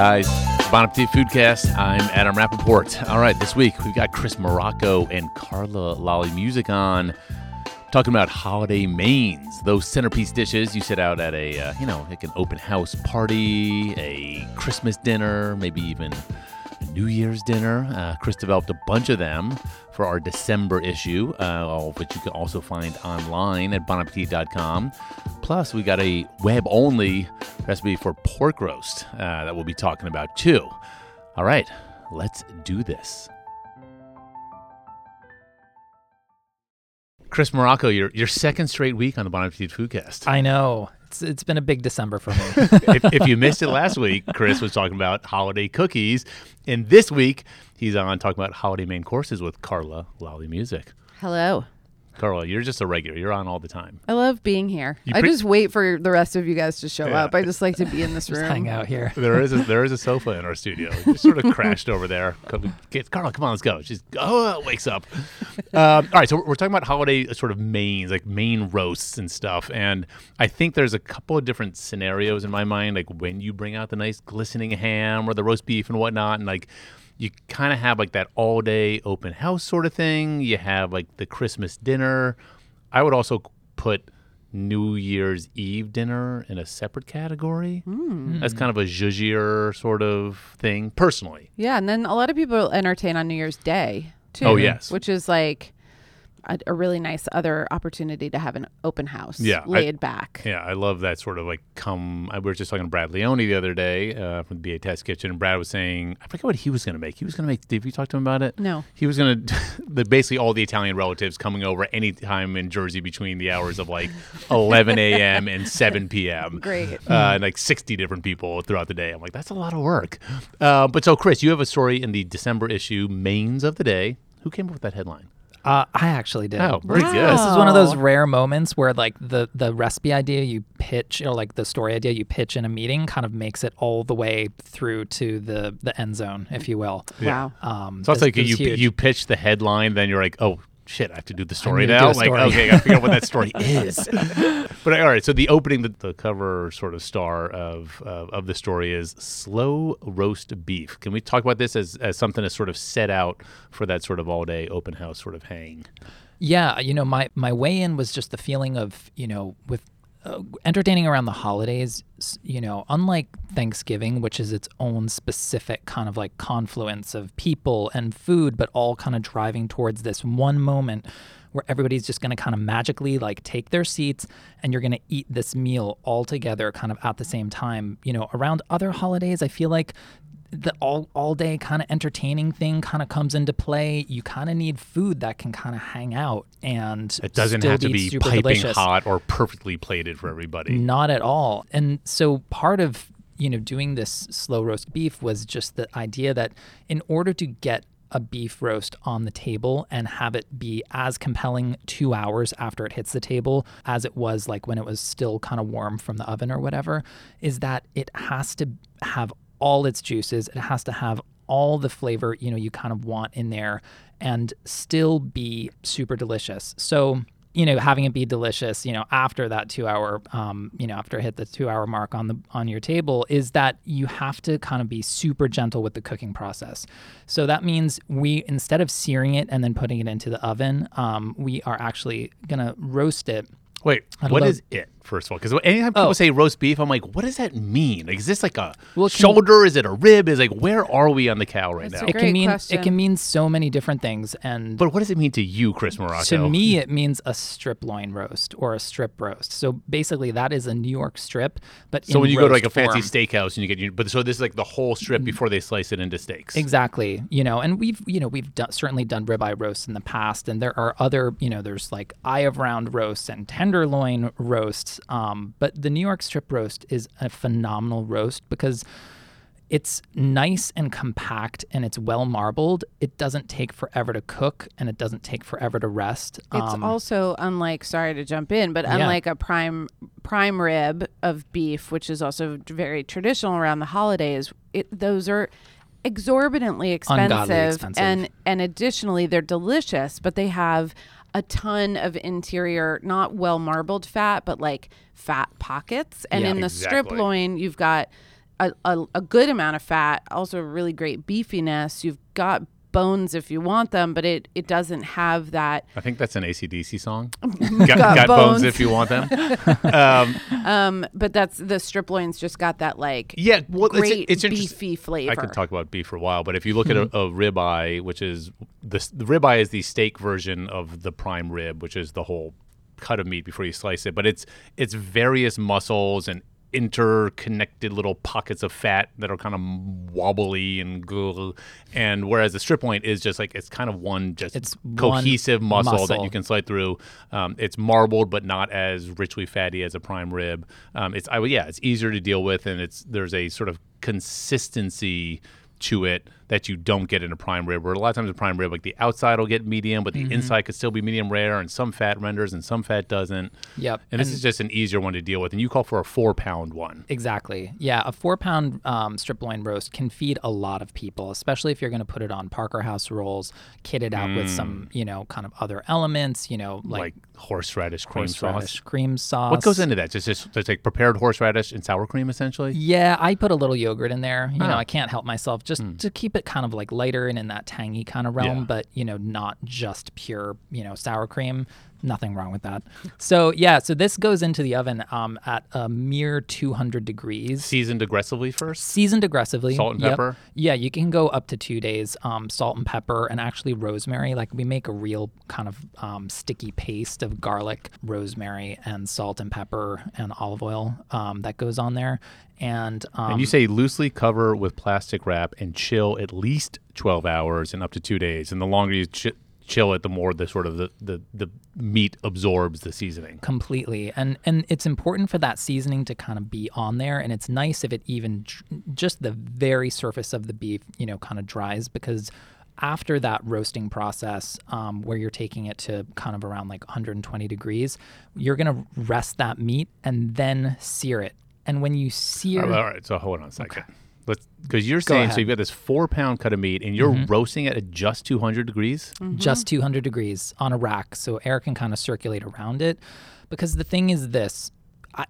guys. Bon Appetit Foodcast. I'm Adam Rapoport. All right, this week we've got Chris Morocco and Carla Lalli Music on talking about holiday mains, those centerpiece dishes you set out at a, uh, you know, like an open house party, a Christmas dinner, maybe even a New Year's dinner. Uh, Chris developed a bunch of them for our December issue, uh, which you can also find online at bonappetit.com. Plus, we got a web only recipe for pork roast uh, that we'll be talking about too. All right, let's do this. Chris Morocco, your your second straight week on the Bon Appetit Foodcast. I know. It's it's been a big December for me. if, if you missed it last week, Chris was talking about holiday cookies, and this week he's on talking about holiday main courses with Carla Lalli Music. Hello. Carla, you're just a regular. You're on all the time. I love being here. You I pre- just wait for the rest of you guys to show Yeah. up. I just like to be in this Just room. hang out here. There is a, there is a sofa in our studio. It just sort of crashed over there. Come- get- Carla, come on, let's go. She's oh wakes up. Um, all right, so we're, we're talking about holiday uh, sort of mains, like main roasts and stuff. And I think there's a couple of different scenarios in my mind, like when you bring out the nice glistening ham or the roast beef and whatnot, and like you kind of have like that all day open house sort of thing. You have like the Christmas dinner. I would also put New Year's Eve dinner in a separate category. Hmm. That's kind of a zhuzhier sort of thing, personally. Yeah, and then a lot of people entertain on New Year's Day too. Oh, yes. which is like a, a really nice other opportunity to have an open house. Yeah, I- laid back. Yeah, I love that sort of like come. I we were just talking to Brad Leone the other day uh, from the BA Test Kitchen, and Brad was saying, I forget what he was going to make. He was going to make. Did you talk to him about it? No. He was going to, basically all the Italian relatives coming over anytime in Jersey between the hours of like 11 a.m. and 7 p.m. Great. Uh, and like 60 different people throughout the day. I'm like, that's a lot of work. Uh, but so, Chris, you have a story in the December issue, Mains of the Day. Who came up with that headline? Uh, I actually did. Oh, very Wow. good. This is one of those rare moments where like the the recipe idea you pitch or like the story idea you pitch in a meeting kind of makes it all the way through to the the end zone, if you will. Wow. Um, So it's this- like this you huge. you pitch the headline, then you're like, oh shit, I have to do the story need to do now. Like, story. okay, I gotta figure out what that story is. but all right, so the opening, the, the cover sort of star of uh, of the story is slow roast beef. Can we talk about this as as something to sort of set out for that sort of all day open house sort of hang? Yeah, you know, my my way in was just the feeling of you know with uh, entertaining around the holidays. You know, unlike Thanksgiving, which is its own specific kind of like confluence of people and food, but all kind of driving towards this one moment where everybody's just going to kind of magically like take their seats and you're going to eat this meal all together kind of at the same time. You know, around other holidays, I feel like the all all day kind of entertaining thing kind of comes into play. You kind of need food that can kind of hang out and It doesn't have to be piping delicious. hot or perfectly plated for everybody. Not at all. And so part of, you know, doing this slow roast beef was just the idea that in order to get a beef roast on the table and have it be as compelling two hours after it hits the table as it was like when it was still kind of warm from the oven or whatever, is that it has to have all its juices. It has to have all the flavor, you know, you kind of want in there and still be super delicious. So you know, having it be delicious, you know, after that two hour, um, you know, after it hit the two hour mark on the on your table, is that you have to kind of be super gentle with the cooking process. So that means we instead of searing it and then putting it into the oven, um, we are actually gonna roast it. Wait, what low- is it? First of all, because anytime people Oh. say roast beef, I'm like, what does that mean? Like, is this like a Well, it can- shoulder? Is it a rib? Is like, where are we on the cow right That's now? a It can mean question. it can mean so many different things, and But what does it mean to you, Chris Morocco? To me, it means a strip loin roast or a strip roast. So basically, that is a New York strip, but so in when you go to like a fancy form. steakhouse and you get, you, but so this is like the whole strip mm-hmm. before they slice it into steaks. Exactly. You know, and we've you know we've done, certainly done ribeye roasts in the past, and there are other you know there's like eye of round roasts and tenderloin roasts. Um, but the New York strip roast is a phenomenal roast because it's nice and compact and it's well marbled. It doesn't take forever to cook and it doesn't take forever to rest. It's Um, also unlike sorry to jump in, but Yeah. unlike a prime prime rib of beef, which is also very traditional around the holidays, it those are exorbitantly expensive, expensive. and and additionally they're delicious, but they have a ton of interior not well marbled fat, but like fat pockets. And Yeah. in the strip loin, you've got a, a, a good amount of fat, also really great beefiness. You've got bones if you want them, but it it doesn't have that. I think that's an ACDC song. got, got bones. bones. if you want them. um, Um, but that's the strip loins just got that like yeah, well, great it's interesting. beefy flavor. I could talk about beef for a while, but if you look at a, a ribeye, which is the the ribeye is the steak version of the prime rib, which is the whole cut of meat before you slice it. But it's it's various muscles and interconnected little pockets of fat that are kind of wobbly and gl- and whereas the strip loin is just like it's kind of one just It's one cohesive muscle, that you can slide through. Um, it's marbled but not as richly fatty as a prime rib. Um, it's I, yeah, it's easier to deal with, and it's there's a sort of consistency to it that you don't get in a prime rib. Where a lot of times a prime rib, like the outside will get medium, but the Mm-hmm. inside could still be medium rare, and some fat renders and some fat doesn't. Yep. And, this is just an easier one to deal with. And you call for a four pound one. Exactly. Yeah, a four pound um, strip loin roast can feed a lot of people, especially if you're going to put it on Parker House rolls, kit it out with some, you know, kind of other elements, you know, Like, like, horseradish cream horseradish sauce. cream sauce. What goes into that? Just just, just like prepared horseradish and sour cream, essentially. Yeah, I put a little yogurt in there. You know, Ah. I can't help myself just to keep it kind of like lighter and in that tangy kind of realm, Yeah. but you know, not just pure, you know, sour cream. Nothing wrong with that. So yeah, so this goes into the oven um, at a mere 200 degrees. Seasoned aggressively first. seasoned aggressively. Salt and Yep. pepper? Yeah, you can go up to two days. Um, salt and pepper, and actually rosemary. Like we make a real kind of um, sticky paste of garlic, rosemary, and salt and pepper and olive oil um, that goes on there. And, um, And you say loosely cover with plastic wrap and chill at least 12 hours and up to two days. And the longer you ch- chill it, the more the sort of the, the, the meat absorbs the seasoning. completely. And and it's important for that seasoning to kind of be on there. And it's nice if it even just the very surface of the beef you know kind of dries because after that roasting process um, where you're taking it to kind of around like 120 degrees you're going to rest that meat and then sear it. And when you sear All right, so hold on a second. Let's because you're saying so ahead. Mm-hmm. you've got this four pound cut of meat and you're roasting it at just 200 degrees. just 200 degrees on a rack so air can kind of circulate around it because the thing is this I,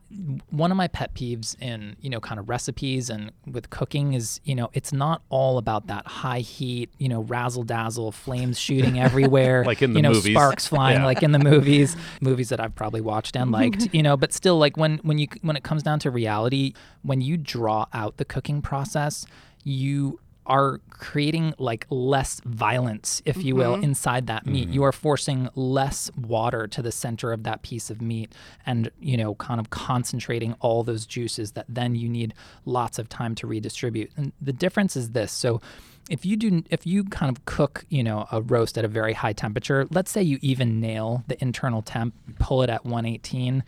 one of my pet peeves in you know kind of recipes and with cooking is you know it's not all about that high heat you know razzle dazzle flames shooting everywhere Like in the you know movies. sparks flying Yeah. like in the movies movies that I've probably watched and liked you know but still like when when you when it comes down to reality when you draw out the cooking process you are creating like less violence, if you will, mm-hmm. inside that meat. Mm-hmm. You are forcing less water to the center of that piece of meat and, you know, kind of concentrating all those juices that then you need lots of time to redistribute. And the difference is this. So, if you do if you kind of cook you know a roast at a very high temperature let's say you even nail the internal temp pull it at 118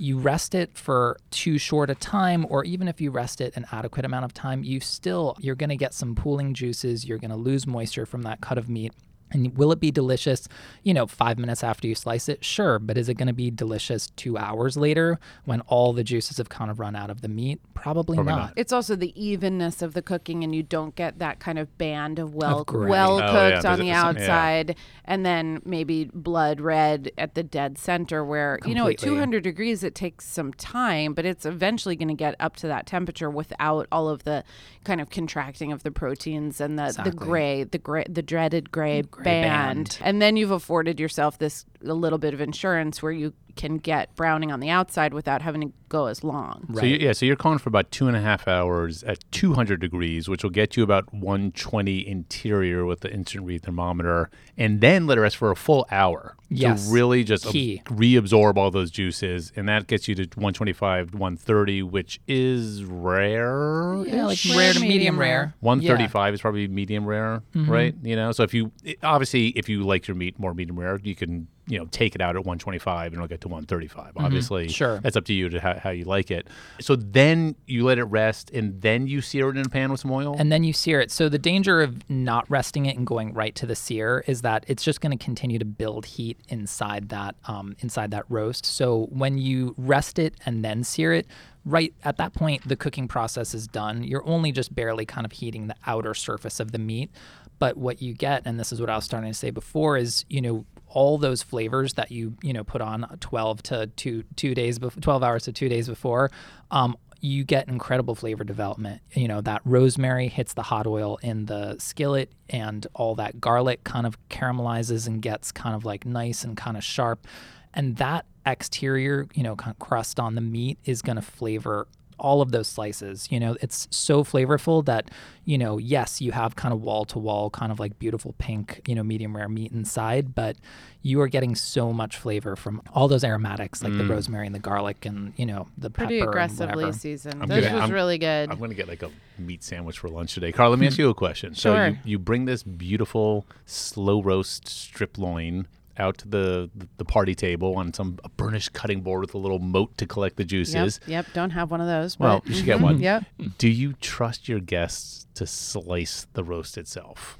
you rest it for too short a time or even if you rest it an adequate amount of time you still you're going to get some pooling juices you're going to lose moisture from that cut of meat and will it be delicious you know five minutes after you slice it sure but is it going to be delicious two hours later when all the juices have kind of run out of the meat probably, Probably not. not. It's also the evenness of the cooking, and you don't get that kind of band of well gray. well Oh, cooked there's on the a- some- yeah. outside, and then maybe blood red at the dead center. Where you know at 200 degrees it takes some time, but it's eventually going to get up to that temperature without all of the kind of contracting of the proteins and the the gray, the gray, the dreaded gray, Gray band. And then you've afforded yourself this a little bit of insurance where you can get browning on the outside without having to go as long. So you, yeah, so you're calling for about two and a half hours at 200 degrees, which will get you about 120 interior with the instant read thermometer, and then let it rest for a full hour Yes. to really just ab- reabsorb all those juices, and that gets you to 125, 130, which is rare. Yeah, like Rare, rare to medium medium rare. rare. 135 is probably medium rare, Mm-hmm. right? You know, so if you it- obviously if you like your meat more medium rare, you can you know take it out at 125 and it'll get to 135. Obviously, Mm-hmm. Sure. that's up to you to how, how you like it. So then you let it rest and then you sear it in a pan with some oil. And then you sear it. So the danger of not resting it and going right to the sear is that it's just going to continue to build heat inside that um, inside that roast. So when you rest it and then sear it, right at that point the cooking process is done. You're only just barely kind of heating the outer surface of the meat. But what you get, and this is what I was starting to say before, is you know all those flavors that you you know put on 12 to two two days before 12 hours to two days before um, you get incredible flavor development. You know, that rosemary hits the hot oil in the skillet and all that garlic kind of caramelizes and gets kind of like nice and kind of sharp. And that exterior, you know, kind of crust on the meat is going to flavor all of those slices. You know, it's so flavorful that, you know, yes, you have kind of wall to wall, kind of like beautiful pink, you know, medium rare meat inside, but you are getting so much flavor from all those aromatics like the mm. rosemary and the garlic and, you know, the Pretty pepper. and aggressively whatever. seasoned. I'm This gonna- was I'm- really good. I'm going to get like a meat sandwich for lunch today. Carl, let me ask you a question. Sure. So you, you bring this beautiful slow roast strip loin out to the the party table on some a burnished cutting board with a little moat to collect the juices. yep. Don't have one of those. Well, you should get one. Yep. Do you trust your guests to slice the roast itself?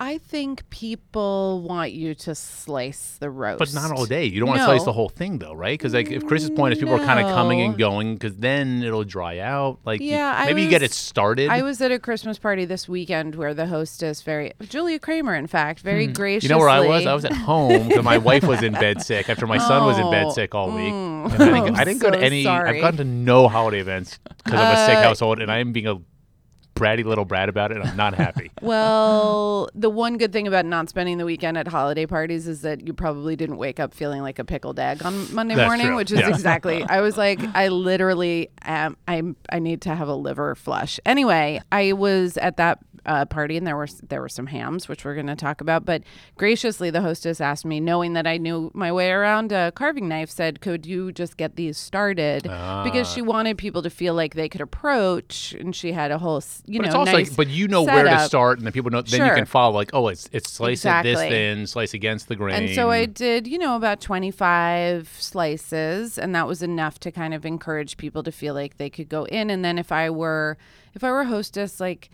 I think people want you to slice the roast, But not all day. You don't want to slice the whole thing, though, right? Because like, if Chris's point is people are kind of coming and No. going, because then it'll dry out. Like, you- Yeah, I maybe you get it started. I was at a Christmas party this weekend where the hostess, very Julia Kramer, in fact, very gracious. you know where I was? I was at home because my wife was in bed sick after my son was in bed Oh, sick all week. And I didn't, I I'm didn't go to so any. sorry. I've gone to no holiday events because of a sick Uh, household, and I am being a bratty little brat about it. I'm not happy. Well, the one good thing about not spending the weekend at holiday parties is that you probably didn't wake up feeling like a pickled egg on Monday That's morning, true. which is Yeah. exactly. I was like, I literally am. I'm. I need to have a liver flush. Anyway, I was at that uh, party and there were there were some hams, which we're going to talk about. But graciously, the hostess asked me, knowing that I knew my way around a carving knife, said, "Could you just get these started?" Because Ah. she wanted people to feel like they could approach, and she had a whole, you But know, it's also nice like, but you know where to start, and then people know. Then you can follow. Like, oh, it's it's slice it this Exactly. thin, slice against the grain. And so I did, you know, about 25 slices and that was enough to kind of encourage people to feel like they could go in and then if I were if I were a hostess like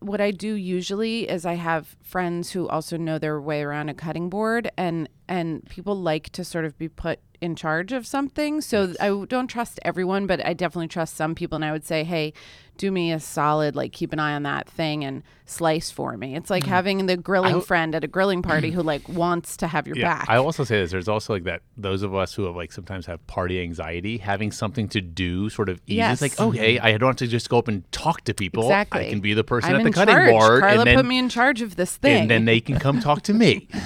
what I do usually is I have friends who also know their way around a cutting board and and people like to sort of be put in charge of something. So I don't trust everyone, but I definitely trust some people and I would say, "Hey, do me a solid like keep an eye on that thing and slice for me." It's like mm. having the grilling I- friend at a grilling party who like wants to have your Yeah, back. I also say this. There's also like that. Those of us who have like sometimes have party anxiety, having something to do sort of eases. Yes. Like, okay, mm-hmm. I don't have to just go up and talk to people. Exactly. I can be the person I'm at the cutting charge. board, Carla and then put me in charge of this thing. and then they can come talk to me.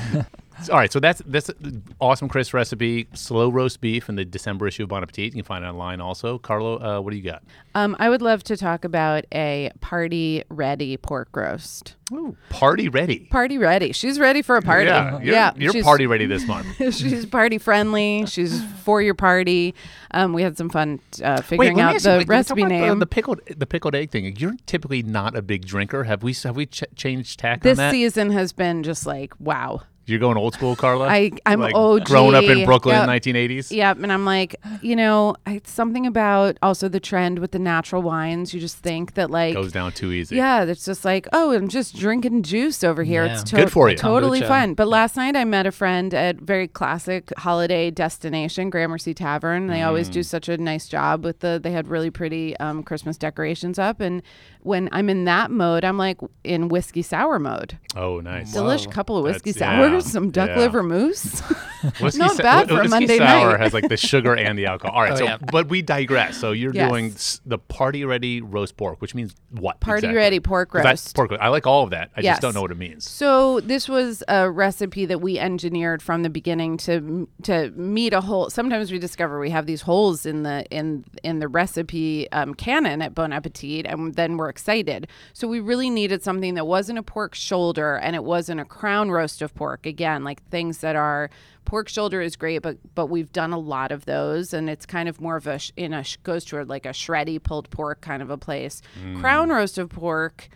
All right, so that's that's an awesome Chris recipe, slow roast beef in the December issue of Bon Appetit. You can find it online also. Carlo, uh, what do you got? um, I would love to talk about a party ready pork roast. Ooh, party ready. Party ready. She's ready for a party. Yeah, you're, you're she's- party ready this month. she's party friendly. She's for your party. Um, we had some fun uh, figuring me out you, the like, can we talk recipe name. The, the pickled the pickled egg thing. You're typically not a big drinker. Have we have we ch- changed tack this on that? season has been just like wow. You're going old school, Carla. I- I'm like OG. Growing up in Brooklyn Yep. in 1980s. Yep, and I'm like, you know, it's something about also the trend with the natural wines. You just think that like Goes down too easy. Yeah, it's just like, oh, I'm just drinking juice over here. Yeah. It's to- Good for you. Totally Kombucha. fun. But last night I met a friend at very classic holiday destination, Gramercy Tavern. They always Mm. do such a nice job with the. They had really pretty um, Christmas decorations up, and when I'm in that mode, I'm like in whiskey sour mode. Oh, nice. Delish Whoa. couple of whiskey That's- yeah, sours, some duck yeah. liver mousse. Whiskey Not sa- bad for a whiskey Monday sour night. has like the sugar and the alcohol. All right, Oh, so yeah. but we digress. So you're Yes. doing the party ready roast pork, which means what? Party exactly? ready pork 'Cause that's roast. pork roast. I like all of that. I Yes. just don't know what it means. So this was a recipe that we engineered from the beginning to to meet a hole. Sometimes we discover we have these holes in the in in the recipe um, canon at Bon Appetit, and then we're excited. So we really needed something that wasn't a pork shoulder and it wasn't a crown roast of pork. Again, like things that are pork shoulder is great, but but we've done a lot of those, and it's kind of more of a sh- in a sh- goes toward like a shreddy pulled pork kind of a place. Mm. Crown roast of pork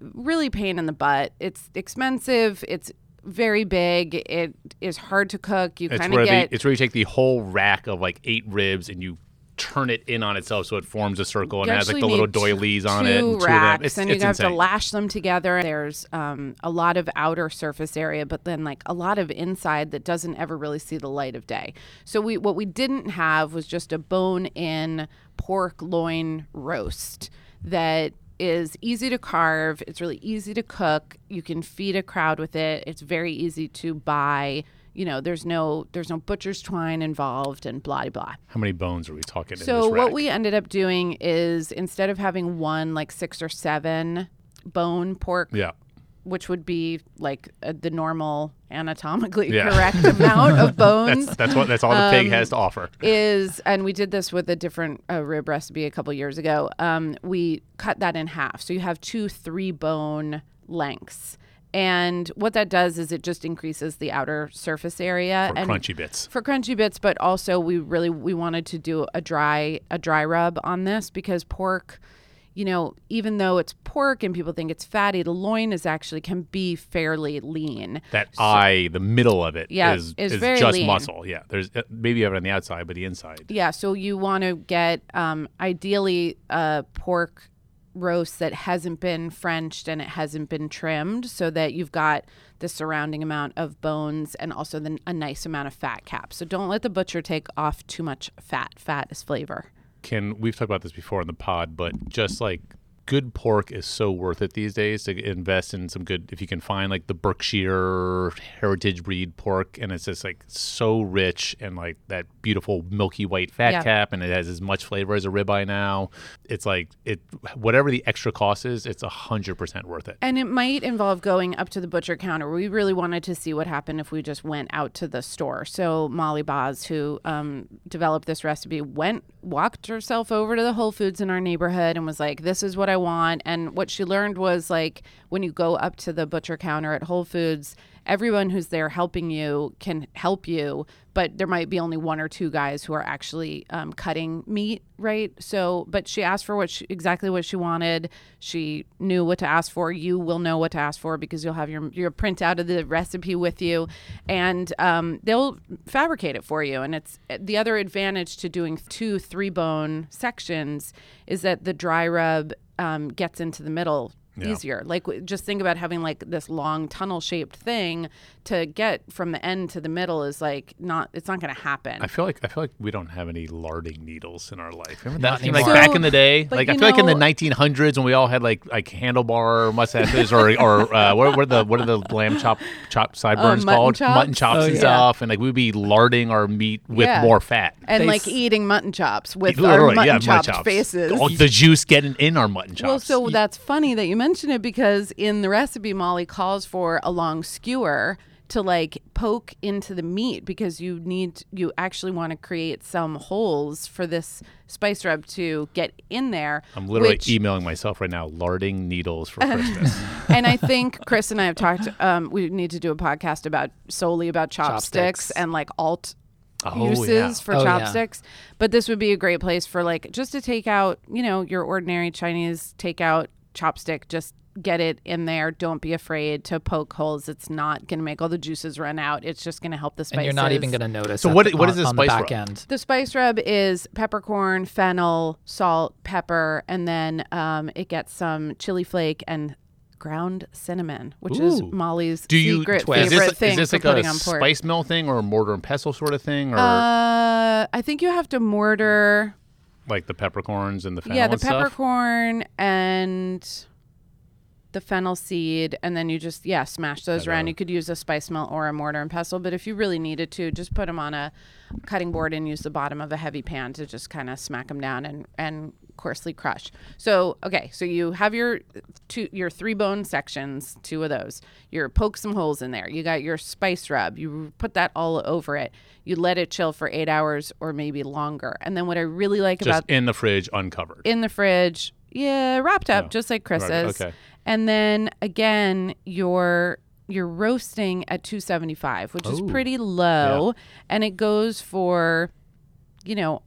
really pain in the butt. It's expensive. It's very big. It is hard to cook. You kind of get the, it's where you take the whole rack of like eight ribs and you turn it in on itself so it forms a circle and has like the little doilies on it and two racks, It's, and you have to lash them together. There's um, a lot of outer surface area, but then like a lot of inside that doesn't ever really see the light of day. So we what we didn't have was just a bone-in pork loin roast that is easy to carve. It's really easy to cook. You can feed a crowd with it. It's very easy to buy you know, there's no there's no butcher's twine involved and blah blah. How many bones are we talking? in So what we ended up doing is instead of having one like six or seven bone pork, Yeah. which would be like uh, the normal anatomically Yeah. correct amount of bones. That's that's what that's all the pig Um, has to offer. is and we did this with a different uh, rib recipe a couple years ago um, we cut that in half so you have two three bone lengths and what that does is it just increases the outer surface area For and crunchy bits. for crunchy bits but also we really we wanted to do a dry a dry rub on this because pork you know even though it's pork and people think it's fatty the loin is actually can be fairly lean That eye, the middle of it, Yeah, is is is very just lean. muscle. Yeah, there's uh, maybe you have it on the outside, but the inside. Yeah, so you want to get um, ideally a pork roast that hasn't been Frenched and it hasn't been trimmed, so that you've got the surrounding amount of bones and also the, a nice amount of fat cap. So don't let the butcher take off too much fat. Fat is flavor. Can we've talked about this before in the pod, but just like good pork is so worth it these days to invest in some good if you can find like the Berkshire heritage breed pork and it's just like so rich and like that beautiful milky white fat Yeah. cap and it has as much flavor as a ribeye now. It's like it whatever the extra cost is, it's a hundred percent worth it. And it might involve going up to the butcher counter. We really wanted to see what happened if we just went out to the store. So Molly Baz, who um, developed this recipe, went walked herself over to the Whole Foods in our neighborhood and was like, "This is what I want." And what she learned was like when you go up to the butcher counter at Whole Foods, everyone who's there helping you can help you, but there might be only one or two guys who are actually um, cutting meat, right? So, but she asked for what she, exactly what she wanted. She knew what to ask for. You will know what to ask for because you'll have your your printout of the recipe with you, and um, they'll fabricate it for you. And it's the other advantage to doing two three bone sections is that the dry rub um, gets into the middle Yeah. easier. Like just think about having like this long tunnel shaped thing to get from the end to the middle is like not it's not going to happen. I feel like I feel like we don't have any larding needles in our life. Remember Not that? Like anymore. back in the day, but like I you feel like in the 1900s when we all had like like handlebar mustaches or or uh, what, what are the what are the lamb chop chop sideburns Uh, mutton called? chops? Mutton chops Oh, and yeah. stuff, and like we'd be larding our meat with Yeah. more fat. and They like s- eating mutton chops with our mutton yeah, chopped mutton chops. faces. All the juice getting in our mutton chops. Well, so that's funny that you mention it because in the recipe, Molly calls for a long skewer to like poke into the meat because you need you actually want to create some holes for this spice rub to get in there. I'm literally which- emailing myself right now, larding needles for Christmas. and I think Chris and I have talked. Um, we need to do a podcast about solely about chopsticks, Chopsticks. and like alt Oh, uses yeah. for Oh, yeah. chopsticks. But this would be a great place for like just to take out, you know, your ordinary Chinese takeout chopstick. Just get it in there. Don't be afraid to poke holes. It's not going to make all the juices run out. It's just going to help the spices. and you're not even going to notice. So at what- the- what on, is this on the spice back rub? end? The spice rub is peppercorn, fennel, salt, pepper, and then um, it gets some chili flake and ground cinnamon, which is Ooh. Molly's Do you secret Twist. is favorite this, thing is this for like putting a on pork. spice mill thing or a mortar and pestle sort of thing, or Uh, I think you have to mortar. like the peppercorns and the fennel yeah, the and stuff? peppercorn and the fennel seed, and then you just yeah smash those around. You could use a spice mill or a mortar and pestle, but if you really needed to, just put them on a cutting board and use the bottom of a heavy pan to just kind of smack them down and and coarsely crush. So okay, so you have your two your three bone sections, two of those. You poke some holes in there. You got your spice rub. You put that all over it. You let it chill for eight hours or maybe longer. And then what I really like about Just about in the fridge, uncovered. in the fridge. Yeah, wrapped up Oh, just like Chris right, okay. And then again, you're you're roasting at 275, which is pretty low, and it goes for you know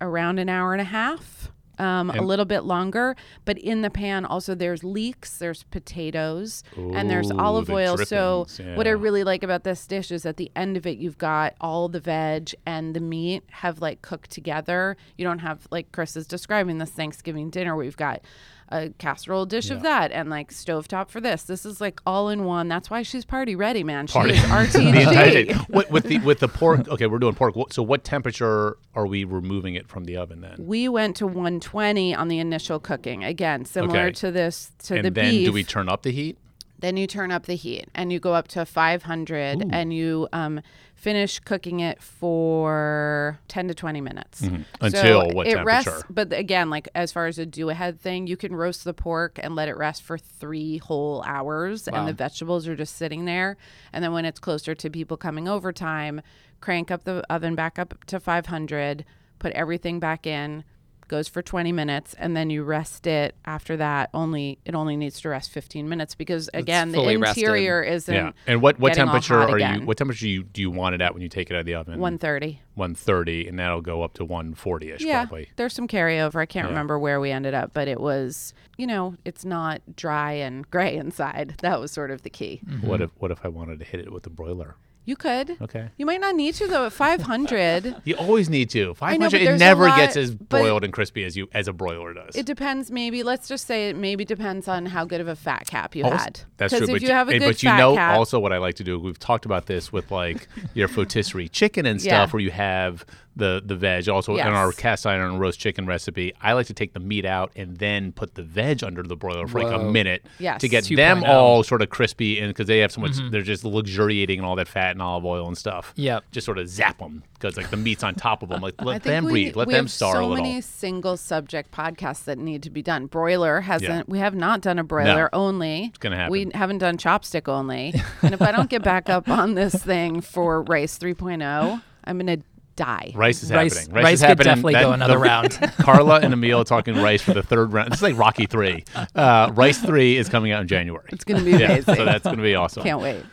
around an hour and a half. Um, a little bit longer, but in the pan also there's leeks, there's potatoes, and there's olive the oil. So drippings, what I really like about this dish is at the end of it you've got all the veg and the meat have like cooked together. You don't have like Chris is describing this Thanksgiving dinner where you've got a casserole dish of that and like stovetop for this. This is like all in one. That's why she's party ready, man. She Party. is The entire What- with the with the pork. Okay, we're doing pork. So what temperature are we removing it from the oven then? we went to 120 on the initial cooking. Again, similar Okay. to this to the beef. and then do we turn up the heat? Then you turn up the heat and you go up to 500 and you um, finish cooking it for 10 to 20 minutes. Mm-hmm. Until So what it temperature? Rests, but again, like as far as a do ahead thing, you can roast the pork and let it rest for three whole hours, and the vegetables are just sitting there. And then when it's closer to people coming over time, crank up the oven back up to 500, put everything back in, goes for 20 minutes, and then you rest it. After that, only it only needs to rest 15 minutes because again, the fully rested. interior isn't. Yeah. And what, what temperature are again. you? What temperature you, do you want it at when you take it out of the oven? 130. 130, and that'll go up to 140 ish Yeah, probably. there's some carryover. I can't remember where we ended up, but it was, you know, it's not dry and gray inside. That was sort of the key. What if what if I wanted to hit it with the broiler? You could. Okay. You might not need to though. At 500, You always need to. 500 but it there's a never lot- gets as but- broiled and crispy as you as a broiler does. it depends. Maybe let's just say it maybe depends on how good of a fat cap you Also- had. That's 'Cause true. If but you have a eh, good but you fat know cap, also what I like to do. We've talked about this with like your rotisserie chicken and stuff, Yeah. where you have the the veg. Also in our cast iron roast chicken recipe, I like to take the meat out and then put the veg under the broiler for like a minute Yes. to get 2.0. them all sort of crispy and because they have so much, Mm-hmm. they're just luxuriating in all that fat and olive oil and stuff. Yeah, Just sort of zap them because like the meat's on top of them. Like let them we, breathe, let we them have star so a little. many single subject podcasts that need to be done. Broiler hasn't. Yeah. We have not done a broiler only. It's gonna happen. We haven't done chopstick only. and if I don't get back up on this thing for race 3.0, I'm gonna die. Rice is Rice- happening. Rice, rice is could happening. definitely go another the- round. Carla and Amiel talking rice for the third round. This is like Rocky Three. Uh, rice Three is coming out in January. It's gonna be Yeah, amazing. so that's going to be awesome. Can't wait.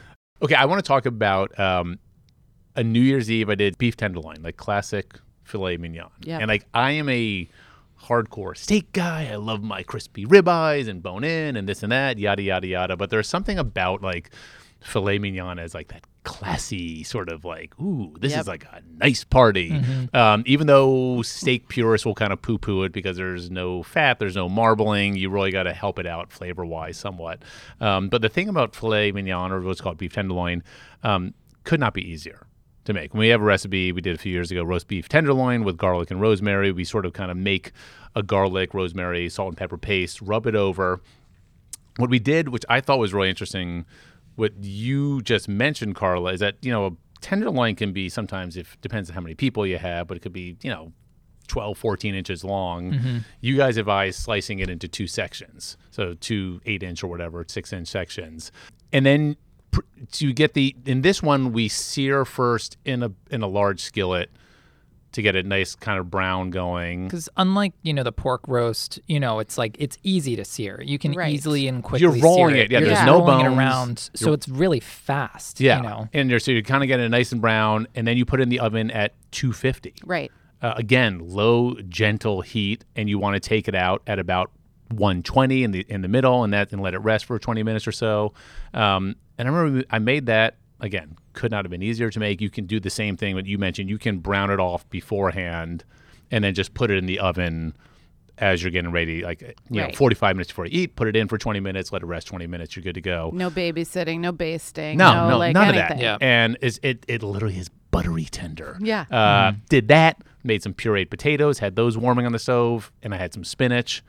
Okay, I want to talk about um, a New Year's Eve. I did beef tenderloin, like classic filet mignon. Yeah. And like I am a hardcore steak guy. I love my crispy ribeyes and bone in and this and that, yada yada yada. But there's something about like filet mignon as like that classy sort of like, ooh, this Yep. is like a nice party. Um, even though steak purists will kind of poo poo it because there's no fat, there's no marbling, you really got to help it out flavor wise somewhat. Um, but the thing about filet mignon or what's called beef tenderloin um, could not be easier to make. When we have a recipe we did a few years ago, roast beef tenderloin with garlic and rosemary. We sort of kind of make a garlic, rosemary, salt and pepper paste, rub it over. What we did, which I thought was really interesting, what you just mentioned, Carla, is that you know a tenderloin can be sometimes if depends on how many people you have, but it could be you know 12, 14 inches long. Mm-hmm. You guys advise slicing it into two sections, so two eight inch or whatever, six inch sections, and then to get the in this one we sear first in a in a large skillet to get a nice kind of brown going. Because unlike you know the pork roast, you know it's like it's easy to sear. You can Right. easily and quickly You're rolling sear it. Yeah, You're there's just no rolling it around, so You're- it's really fast. Yeah, you know. and you're, so you kind of get it nice and brown, and then you put it in the oven at 250. Right. Uh, again, low, gentle heat, and you want to take it out at about 120 in the in the middle, and that and let it rest for 20 minutes or so. Um, and I remember I made that again. Could not have been easier to make. You can do the same thing that you mentioned. You can brown it off beforehand, and then just put it in the oven as you're getting ready. Like you know, 45 minutes before you eat. Put it in for 20 minutes. Let it rest 20 minutes. You're good to go. No babysitting. No basting. No, no, no, like none anything. of that. Yeah. And is it it literally is buttery tender. Yeah. Uh, Did that. Made some pureed potatoes. Had those warming on the stove, and I had some spinach.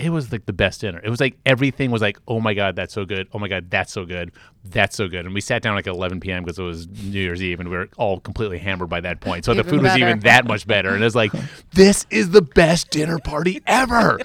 It was like the best dinner. It was like everything was like, oh my god, that's so good. Oh my god, that's so good. That's so good. And we sat down like at 11 p.m. because it was New Year's Eve, and we were all completely hammered by that point. So the Even food was even that much better. And it was like, this is the best dinner party ever.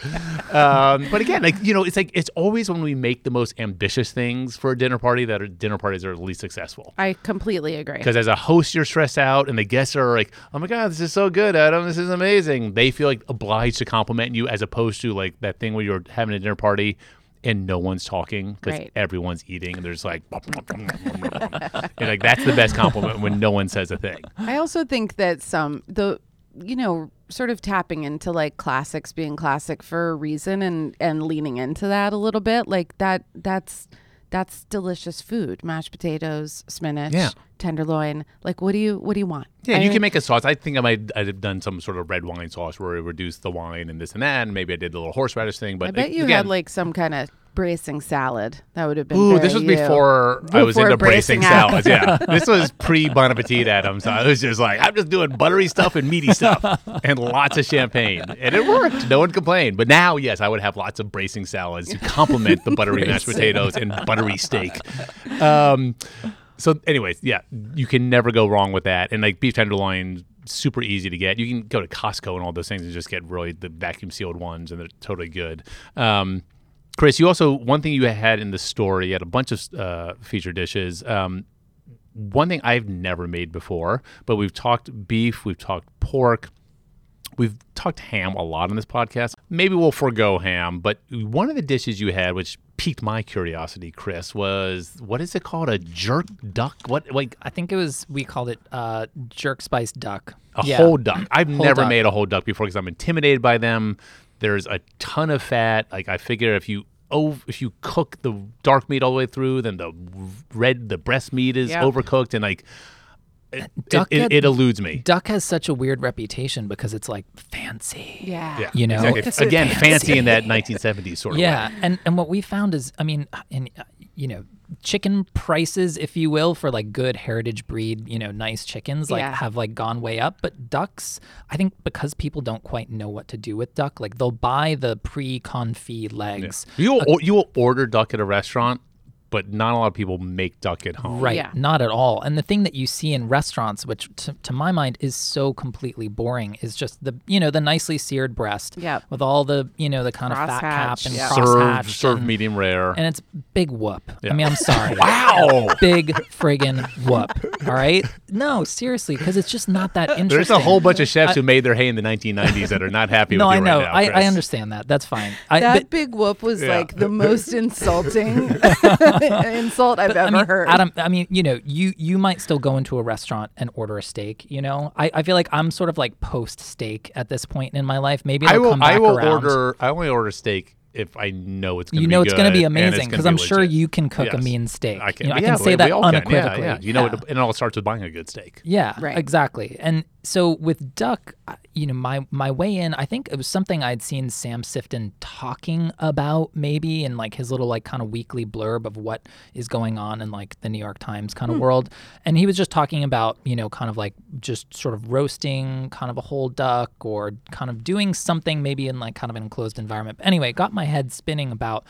um, but again, like you know, it's like it's always when we make the most ambitious things for a dinner party that are dinner parties are the least successful. I completely agree. Because as a host, you're stressed out, and the guests are like, "Oh my god, this is so good, Adam! This is amazing." They feel like obliged to compliment you, as opposed to like that thing where you're having a dinner party and no one's talking because Right. everyone's eating, and there's like, and like that's the best compliment when no one says a thing. I also think that some the you know sort of tapping into like classics being classic for a reason and and leaning into that a little bit like that that's that's delicious food mashed potatoes spinach Yeah. tenderloin like what do you what do you want Yeah, I you mean, can make a sauce. I think I might I'd have done some sort of red wine sauce where I reduced the wine and this and that, and maybe I did the little horseradish thing. But I bet you again, had like some kind of bracing salad. That would have been. Ooh, this was you. before, I was into bracing bracing salads. Yeah, this was pre Bon Appetit, Adam. So I was just like, I'm just doing buttery stuff and meaty stuff, and lots of champagne, and it worked. No one complained. But now, yes, I would have lots of bracing salads to complement the buttery mashed potatoes and buttery steak. Um, so, anyways, yeah, you can never go wrong with that. And like beef tenderloin, super easy to get. You can go to Costco and all those things and just get really the vacuum sealed ones, and they're totally good. Um, Chris, you also one thing you had in the story, you had a bunch of uh, feature dishes. Um, one thing I've never made before, but we've talked beef, we've talked pork, we've talked ham a lot on this podcast. Maybe we'll forego ham, but one of the dishes you had, which piqued my curiosity, Chris, was what is it called? A jerk duck? What like I think it was we called it uh, jerk spice duck. a Yeah. whole duck? I've Whole never duck. made a whole duck before because I'm intimidated by them. There's a ton of fat. Like I figure if you oh if you cook the dark meat all the way through, then the red the breast meat is Yeah. overcooked and like it, Duck it, get- it eludes me. Duck has such a weird reputation because it's like fancy. Yeah. Yeah, You know? exactly. again, fancy in that 1970s sort of Yeah, way. and and what we found is, I mean, and you know, chicken prices, if you will, for like good heritage breed, you know, nice chickens, like Yeah. have like gone way up. But ducks, I think, because people don't quite know what to do with duck, like they'll buy the pre-confit legs. You will, you will order duck at a restaurant, but not a lot of people make duck at home. Right, Yeah. not at all. And the thing that you see in restaurants, which to, to my mind is so completely boring, is just the you know the nicely seared breast Yep. with all the you know the kind of fat cap and yeah. Served, crosshatch served and, medium rare. and it's big whoop. Yeah. I mean, I'm sorry. wow. big friggin' whoop. All right? No, seriously, because it's just not that interesting. There's a whole bunch of chefs who made their hay in the 1990s that are not happy No, with I know. right now. I, I understand that. That's fine. I, That but, big whoop was Yeah. like the most insulting insult I've but, ever I mean, heard. Adam, I mean, you know, you you might still go into a restaurant and order a steak. You know, I, I feel like I'm sort of like post steak at this point in my life. Maybe I it'll will. come back I will around. order. I only order steak if I know it's going to you be know it's going to be good and it's amazing because I'm sure you can cook a mean steak. I can, You know, I yeah, can say we- that we all can. Yeah. Yeah, You know, Yeah. it, and it all starts with buying a good steak. Yeah, Right. exactly. And so with duck, I- you know, my my way in, I think it was something I'd seen Sam Sifton talking about maybe in like his little like kind of weekly blurb of what is going on in like the New York Times kind of hmm. world. And he was just talking about, you know, kind of like just sort of roasting kind of a whole duck or kind of doing something maybe in like kind of an enclosed environment. But anyway, it got my head spinning about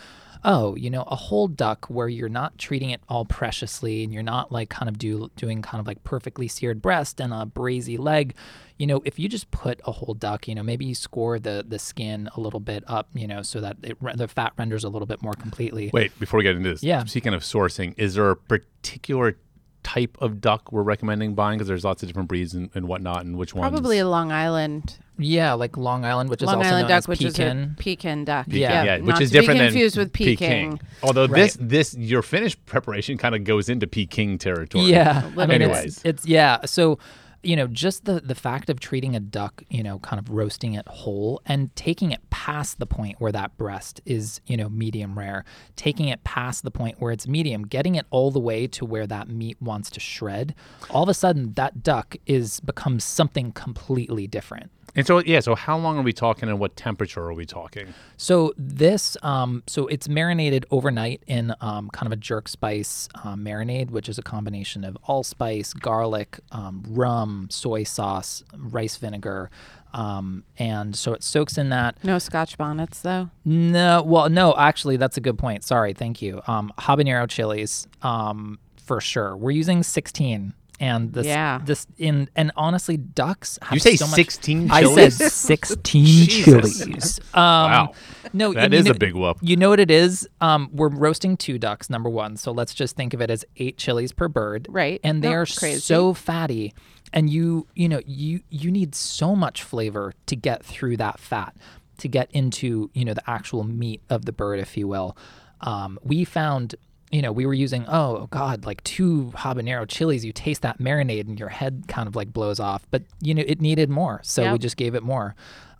oh, you know, a whole duck where you're not treating it all preciously and you're not like kind of do doing kind of like perfectly seared breast and a brazy leg. You know, if you just put a whole duck, you know, maybe you score the the skin a little bit up, you know, so that it, the fat renders a little bit more completely. Wait, before we get into this, Yeah. Speaking of sourcing, is there a particular type of duck we're recommending buying? Because there's lots of different breeds and, and whatnot, and which one? Probably a Long Island, Yeah, like Long Island, which is Long also Island known duck, as which pekin. is a Pekin duck. Peking, Yeah. yeah, which not is to be different confused than with Peking. Although this this your finished preparation kind of goes into Peking territory. Yeah. I mean, Anyways. it's, it's yeah. So, you know, just the the fact of treating a duck, you know, kind of roasting it whole and taking it past the point where that breast is, you know, medium rare, taking it past the point where it's medium, getting it all the way to where that meat wants to shred, all of a sudden that duck is becomes something completely different. And so yeah, so how long are we talking, and what temperature are we talking? So this, um, so it's marinated overnight in um, kind of a jerk spice um, marinade, which is a combination of allspice, garlic, um, rum, soy sauce, rice vinegar, um, and so it soaks in that. No Scotch bonnets though. No, well, no, actually, that's a good point. Sorry, thank you. Um, habanero chilies, um, for sure. We're using 16. And this, Yeah. this in and honestly, ducks. Have You say so much- 16 I said sixteen chilies. Um, Wow. no, That you is a big whoop. You know what it is? Um, we're roasting two ducks, number one. So let's just think of it as eight chilies per bird. Right. And they No, are crazy. so fatty. And you, you know, you you need so much flavor to get through that fat, to get into, you know, the actual meat of the bird, if you will. Um, we found you know, we were using, oh God, like two habanero chilies. You taste that marinade and your head kind of like blows off. But, you know, it needed more. So we just gave it more.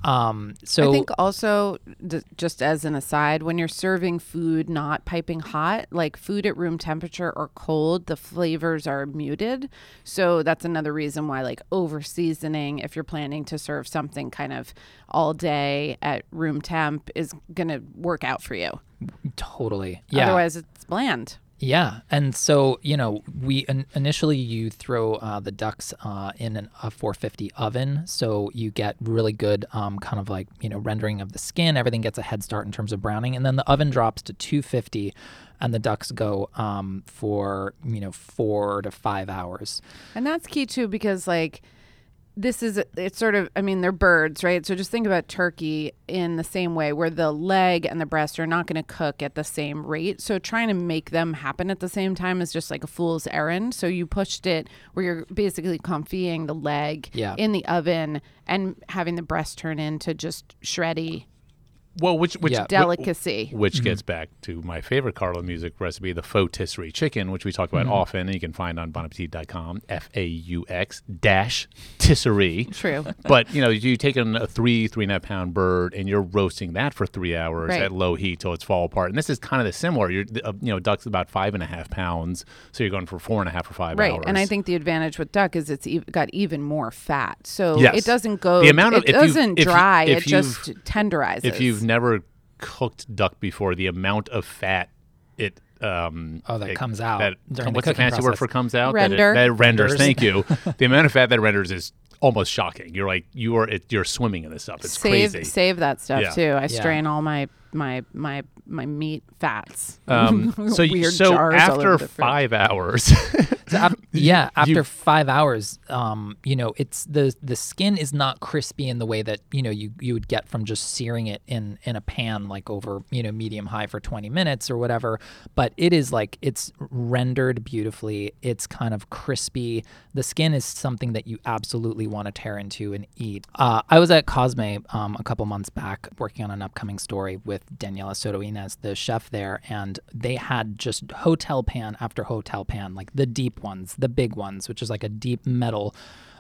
Um, so I think also, d- just as an aside, when you're serving food not piping hot, like food at room temperature or cold, the flavors are muted. So that's another reason why, like, over seasoning, if you're planning to serve something kind of all day at room temp, is going to work out for you. totally, yeah. Otherwise, it's bland. Yeah, and so you know, we in, initially you throw uh, the ducks uh, in an, a 450 oven, so you get really good um, kind of like you know rendering of the skin. Everything gets a head start in terms of browning, and then the oven drops to 250, and the ducks go um, for you know four to five hours. And that's key too, because like this is it's sort of I mean they're birds, right? So just think about turkey in the same way where the leg and the breast are not going to cook at the same rate. So trying to make them happen at the same time is just like a fool's errand. So you pushed it where you're basically confying the leg Yeah. in the oven and having the breast turn into just shreddy Well, which which Yeah. delicacy. Which gets back to my favorite Carla Music recipe, the faux tisserie chicken, which we talk about often, and you can find on bonappetit.com, F A U X dash tisserie. True. But you know, you take in a three, three and a half pound bird, and you're roasting that for three hours Right. at low heat till it's fall apart. And this is kind of the similar. You're, uh, you know, duck's about five and a half pounds, so you're going for four and a half or five Right, hours. Right, and I think the advantage with duck is it's ev- got even more fat, so Yes. it doesn't go. The amount of- it if doesn't if you- dry; if it just tenderizes. if you've never cooked duck before, the amount of fat it um Oh, that it- comes out that- during the what's the cooking fancy word for comes out Render. that, it, that renders, Renders. thank you the amount of fat that renders is almost shocking you're like you are it, you're swimming in this stuff it's save crazy save that stuff Yeah. too. I Yeah. strain all my my my my meat fats. um so you, Weird so jars all after over the fridge. five hours So af- yeah, after you- five hours, um, you know, it's the the skin is not crispy in the way that you know you you would get from just searing it in in a pan like over you know medium high for 20 minutes or whatever. But it is like it's rendered beautifully. It's kind of crispy. The skin is something that you absolutely want to tear into and eat. Uh, I was at Cosme um, a couple months back working on an upcoming story with Daniela Soto-Innes, the chef there, and they had just hotel pan after hotel pan, like the deep ones, the big ones, which is like a deep metal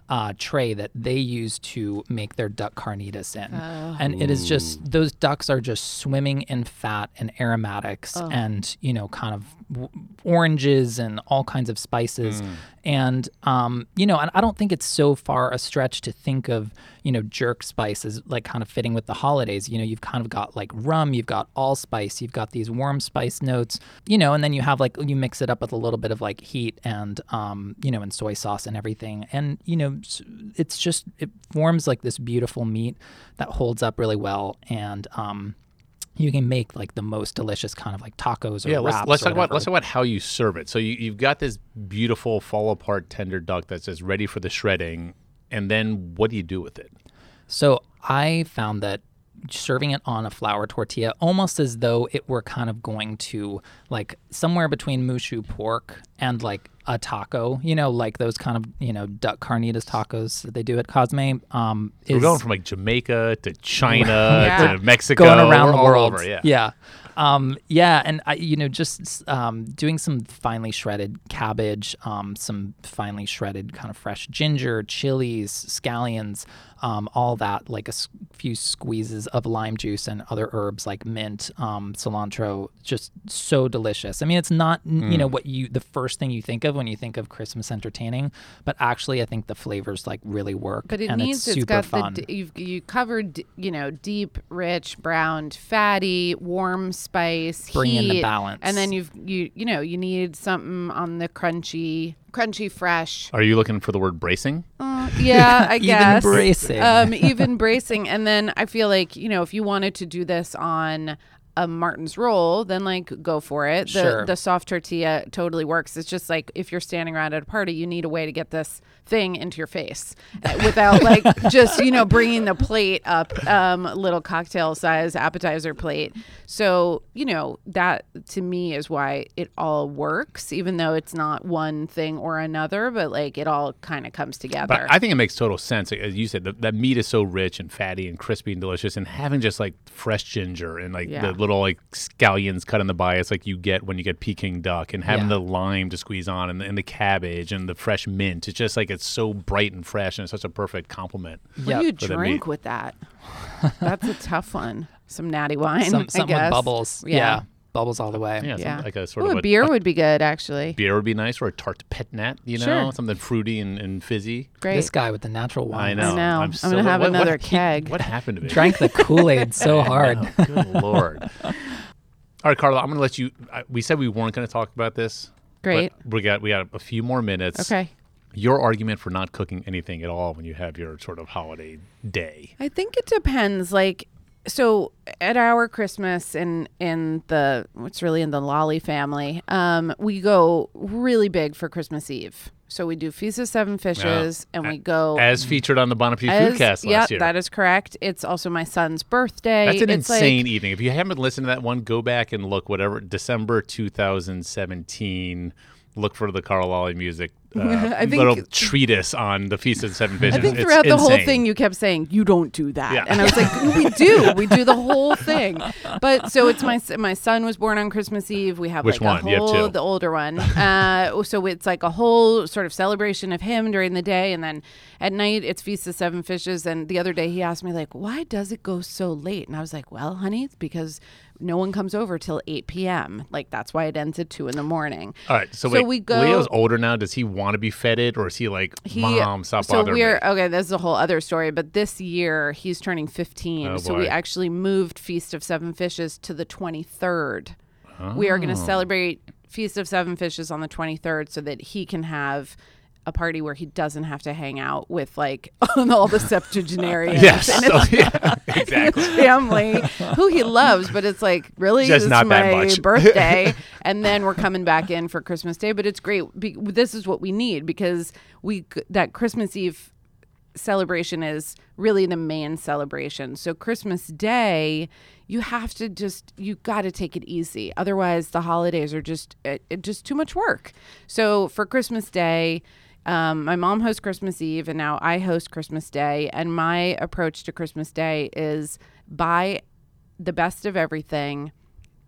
uh, tray that they use to make their duck carnitas in. And it is just, those ducks are just swimming in fat and aromatics and, you know, kind of w- oranges and all kinds of spices. And, um, you know, and I don't think it's so far a stretch to think of, you know, jerk spice as like kind of fitting with the holidays. You know, you've kind of got like rum, you've got allspice, you've got these warm spice notes, you know, and then you have like, you mix it up with a little bit of like heat and, um, you know, and soy sauce and everything. And, you know, it's just, it forms like this beautiful meat that holds up really well. And, um, you can make like the most delicious kind of like tacos or yeah let's, let's talk about whatever. let's talk about how you serve it so you, you've got this beautiful fall apart tender duck that's just ready for the shredding and then what do you do with it So I found that serving it on a flour tortilla almost as though it were kind of going to like somewhere between moo shu pork and like a taco, you know, like those kind of, you know, duck carnitas tacos that they do at Cosme. Um, we're going from like jamaica to china Yeah. to mexico going around We're the all world. over, yeah yeah. Um, yeah, and I, you know, just um, doing some finely shredded cabbage, um, some finely shredded kind of fresh ginger, chilies, scallions, um, all that, like a s- few squeezes of lime juice and other herbs like mint, um, cilantro, just so delicious. I mean, it's not n you know what you the first thing you think of when you think of Christmas entertaining, but actually, I think the flavors like really work. But it and needs it's it's got fun. the d- you've you covered you know deep, rich, browned, fatty, warm spice, Bring in the balance. and then you've you you know you need something on the crunchy, crunchy, fresh. are you looking for the word bracing Uh, yeah, I Even guess bracing. Um, even bracing, and then I feel like you know if you wanted to do this on a Martin's roll, then like go for it. The Sure. the soft tortilla totally works. It's just like if you're standing around at a party, you need a way to get this thing into your face uh, without like just you know bringing the plate up, um, little cocktail size appetizer plate. So you know that to me is why it all works, even though it's not one thing or another, but like it all kind of comes together. But I think it makes total sense. As you said, the, that meat is so rich and fatty and crispy and delicious, and having just like fresh ginger and like Yeah. the little like scallions cut in the bias like you get when you get Peking duck, and having Yeah. the lime to squeeze on, and the, and the cabbage and the fresh mint. It's just like it's so bright and fresh, and it's such a perfect compliment. What Yep. do you drink with that? That's a tough one. Some natty wine, Some, I something guess. with bubbles. Yeah. Yeah. Bubbles all the way. Yeah, Yeah. like a sort Ooh, of a a beer a would be good, actually. beer would be nice, or a tart pet nat, you know, Sure. something fruity and, and fizzy. Great. This guy with the natural wine. I know. know. I'm so- gonna have what- another what, keg. What happened to me? Drank the Kool Aid so hard. Oh, good lord. All right, Carla, I'm going to let you. I- We said we weren't going to talk about this. Great. But we got we got a few more minutes. Okay. Your argument for not cooking anything at all when you have your sort of holiday day. I think it depends. Like, so at our Christmas in in the what's really in the Lalli family, um, we go really big for Christmas Eve. So we do Feast of Seven Fishes, and we go As featured on the Bon Appetit as- Foodcast yeah, last year. that is correct. It's also my son's birthday. That's an It's like- insane evening. If you haven't listened to that one, go back and look. Whatever December 2017. Look for the Carla Lalli Music. Uh, I think- little treatise on the Feast of Seven Fishes. I think It's throughout the whole thing, you kept saying you don't do that, Yeah. and I was like, we do, we do the whole thing. But so it's my my son was born on Christmas Eve. We have Which like one? a whole two. the older one. Uh, so it's like a whole sort of celebration of him during the day, and then at night it's Feast of Seven Fishes. And the other day he asked me like, why does it go so late? And I was like, well, honey, it's because no one comes over till 8 p.m. Like that's why it ends at two in the morning. All right, so, So wait. we go- Leo's older now. Does he want to be feted, or is he like, He, "Mom, stop so bothering we're me"? okay. This is a whole other story. But this year he's turning 15, Oh, so we actually moved Feast of Seven Fishes to the 23rd. We are going Oh. to celebrate Feast of Seven Fishes on the 23rd, so that he can have a party where he doesn't have to hang out with like all the septuagenarians Yes, and oh, so, his, yeah, exactly. his family, who he loves. But it's like really, Just this is that my much. birthday, and then we're coming back in for Christmas Day. But it's great. Be- this is what we need because we that Christmas Eve celebration is really the main celebration. So Christmas Day, you have to just you got to take it easy. Otherwise, the holidays are just it, it just too much work. So for Christmas Day, um, my mom hosts Christmas Eve, and now I host Christmas Day. And my approach to Christmas Day is buy the best of everything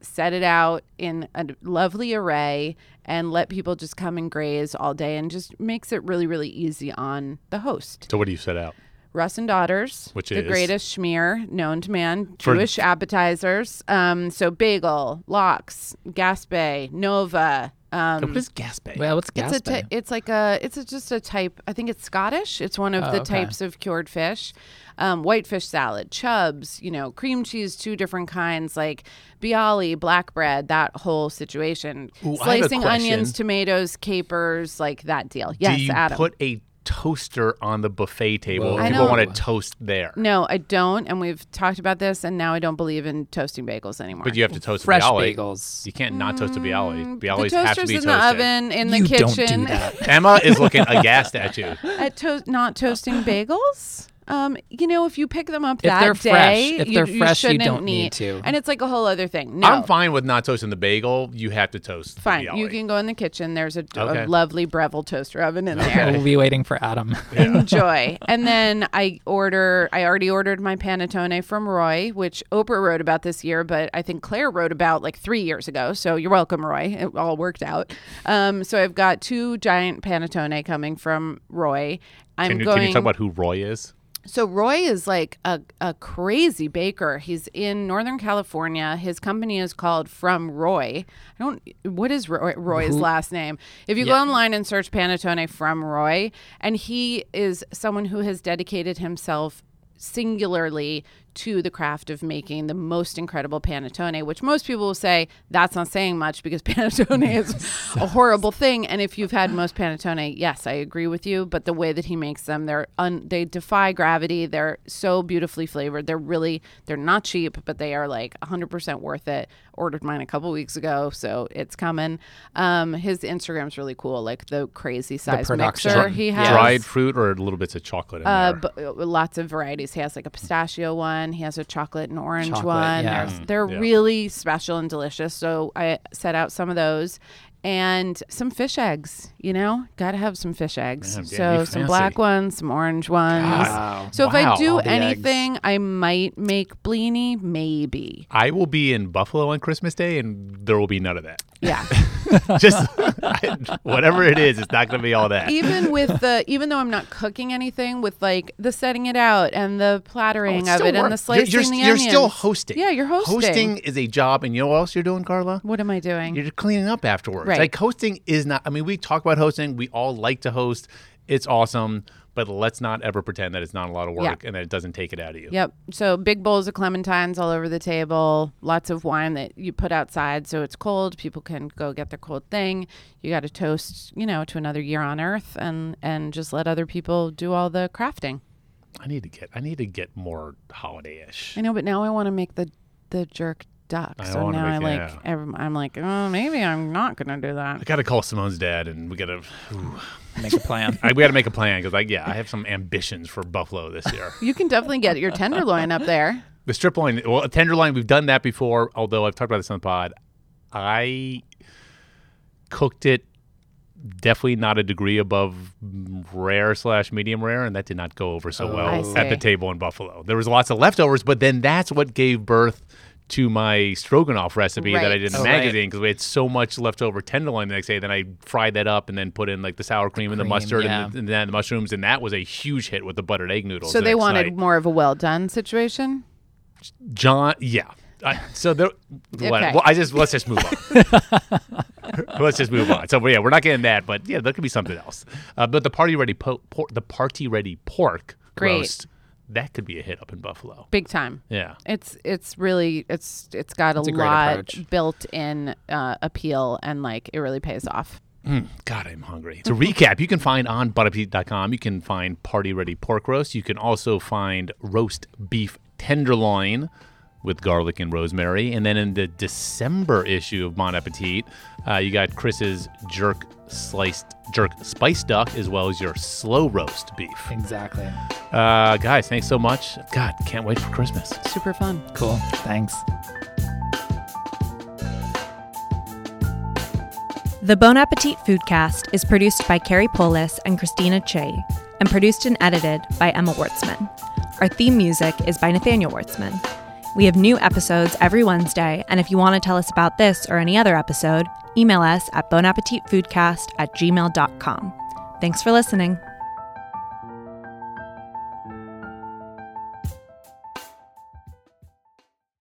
set it out in a lovely array and let people just come and graze all day and just makes it really really easy on the host So what do you set out? Russ and daughters Which the is? greatest schmear known to man For- jewish appetizers um, so bagel lox gaspe nova um, what is Gaspé? Well, what's it's a Gaspé? it's like a it's a, just a type. I think it's Scottish. It's one of Oh, the okay. types of cured fish. Um, whitefish salad, chubs, you know, cream cheese, two different kinds, like bialy, black bread, that whole situation. Ooh, I have a Slicing onions, tomatoes, capers, like that deal. Yes, do you Adam. put a toaster on the buffet table? Whoa. if I People want to toast there, no, I don't, and we've talked about this, and now I don't believe in toasting bagels anymore. but you have to toast Fresh a bialy. bagels. You can't not toast a bialy. Mm, Bialys the have to toaster's be in toasted. the oven in the you kitchen. don't do that. Emma is looking aghast at you. at to- not toasting bagels. Um, you know, if you pick them up If that they're day, fresh- if you, they're you fresh, you shouldn't don't need to. And it's like a whole other thing. No, I'm fine with not toasting the bagel. You have to toast. the fine. You can go in the kitchen. There's a, a lovely Breville toaster oven in Okay. there. We'll be waiting for Adam. Enjoy. And then I order. I already ordered my panettone from Roy, which Oprah wrote about this year, but I think Claire wrote about like three years ago. So you're welcome, Roy. It all worked out. Um, so I've got two giant panettone coming from Roy. I'm Can you, going. can you talk about who Roy is? So Roy is like a, a crazy baker. He's in Northern California. His company is called From Roy. I don't. What is Roy, Roy's Who- last name? If you go online and search Panettone From Roy, and he is someone who has dedicated himself singularly to the craft of making the most incredible panettone, which most people will say that's not saying much because panettone is a horrible thing. And if you've had most panettone, yes, I agree with you. But the way that he makes them, they're un- they defy gravity. They're so beautifully flavored. They're really they're not cheap, but they are like 100% worth it. Ordered mine a couple weeks ago, so it's coming. Um, his Instagram's really cool, like the crazy size production. mixer he has. Dried fruit or little bits of chocolate in Uh, there? uh, lots of varieties. He has like a pistachio one. He has a chocolate and orange Chocolate, one. yeah. There's, mm-hmm. they're Yeah. really special and delicious. So I set out some of those. and some fish eggs. You know, got to have some fish eggs. Man, so getting you some fancy. black ones, some orange ones. Wow. So if Wow, I do all the eggs. anything, I might make blini, maybe. I will be in Buffalo on Christmas Day, and there will be none of that. Yeah. Just whatever it is, it's not going to be all that. even with the even though I'm not cooking anything with like the setting it out and the plattering oh, It's of it and the slicing You're, you're, the you're still hosting. Yeah, you're hosting. Hosting is a job, and you know what else you're doing, Carla? What am I doing? You're cleaning up afterwards. Right. Like hosting is not. I mean, we talk about hosting. We all like to host. It's awesome, but let's not ever pretend that it's not a lot of work and that it doesn't take it out of you. Yep. So big bowls of clementines all over the table, lots of wine that you put outside so it's cold. People can go get their cold thing. You got to toast, you know, to another year on earth and and just let other people do all the crafting. I need to get. I need to get more holiday-ish. I know, but now I want to make the the jerk duck. I so wanna now I like yeah. ev- I'm like, oh, maybe I'm not going to do that. I got to call Simone's dad, and we got to. Make a plan. we got to make a plan because, like, yeah, I have some ambitions for Buffalo this year. You can definitely get your tenderloin up there. The strip loin, well, a tenderloin, we've done that before. Although I've talked about this on the pod, I cooked it definitely not a degree above rare slash medium rare, and that did not go over so oh, I well at the table in Buffalo. There was lots of leftovers, but then that's what gave birth to my stroganoff recipe that I did in the Oh, magazine because we had so much leftover tenderloin the next day. Then I fried that up and then put in like the sour cream and the mustard yeah. and, the, and then the mushrooms, and that was a huge hit with the buttered egg noodles. So the they wanted night. more of a well done situation. John, yeah. I, so there, what, Okay. well, I just let's just move on. let's just move on. So yeah, we're not getting that, but yeah, there could be something else. Uh, but the party ready, po- por- the party ready pork Great. roast, that could be a hit up in Buffalo. Big time. Yeah, It's it's really it's it's got a, a lot built in uh, appeal and like it really pays off. God, I'm hungry. To recap, you can find on bonappetit.com. You can find party ready pork roast. You can also find roast beef tenderloin with garlic and rosemary. And then in the December issue of Bon Appetit, uh, you got Chris's jerk sliced jerk spice duck as well as your slow roast beef. exactly. Uh, guys, thanks so much. God, can't wait for Christmas. Super fun. Cool. Thanks. The Bon Appetit Foodcast is produced by Carey Polis and Christina Chaey and produced and edited by Emma Wartzman. Our theme music is by Nathaniel Wartzman. We have new episodes every Wednesday, and if you want to tell us about this or any other episode, email us at bonappetitfoodcast at gmail.com. Thanks for listening.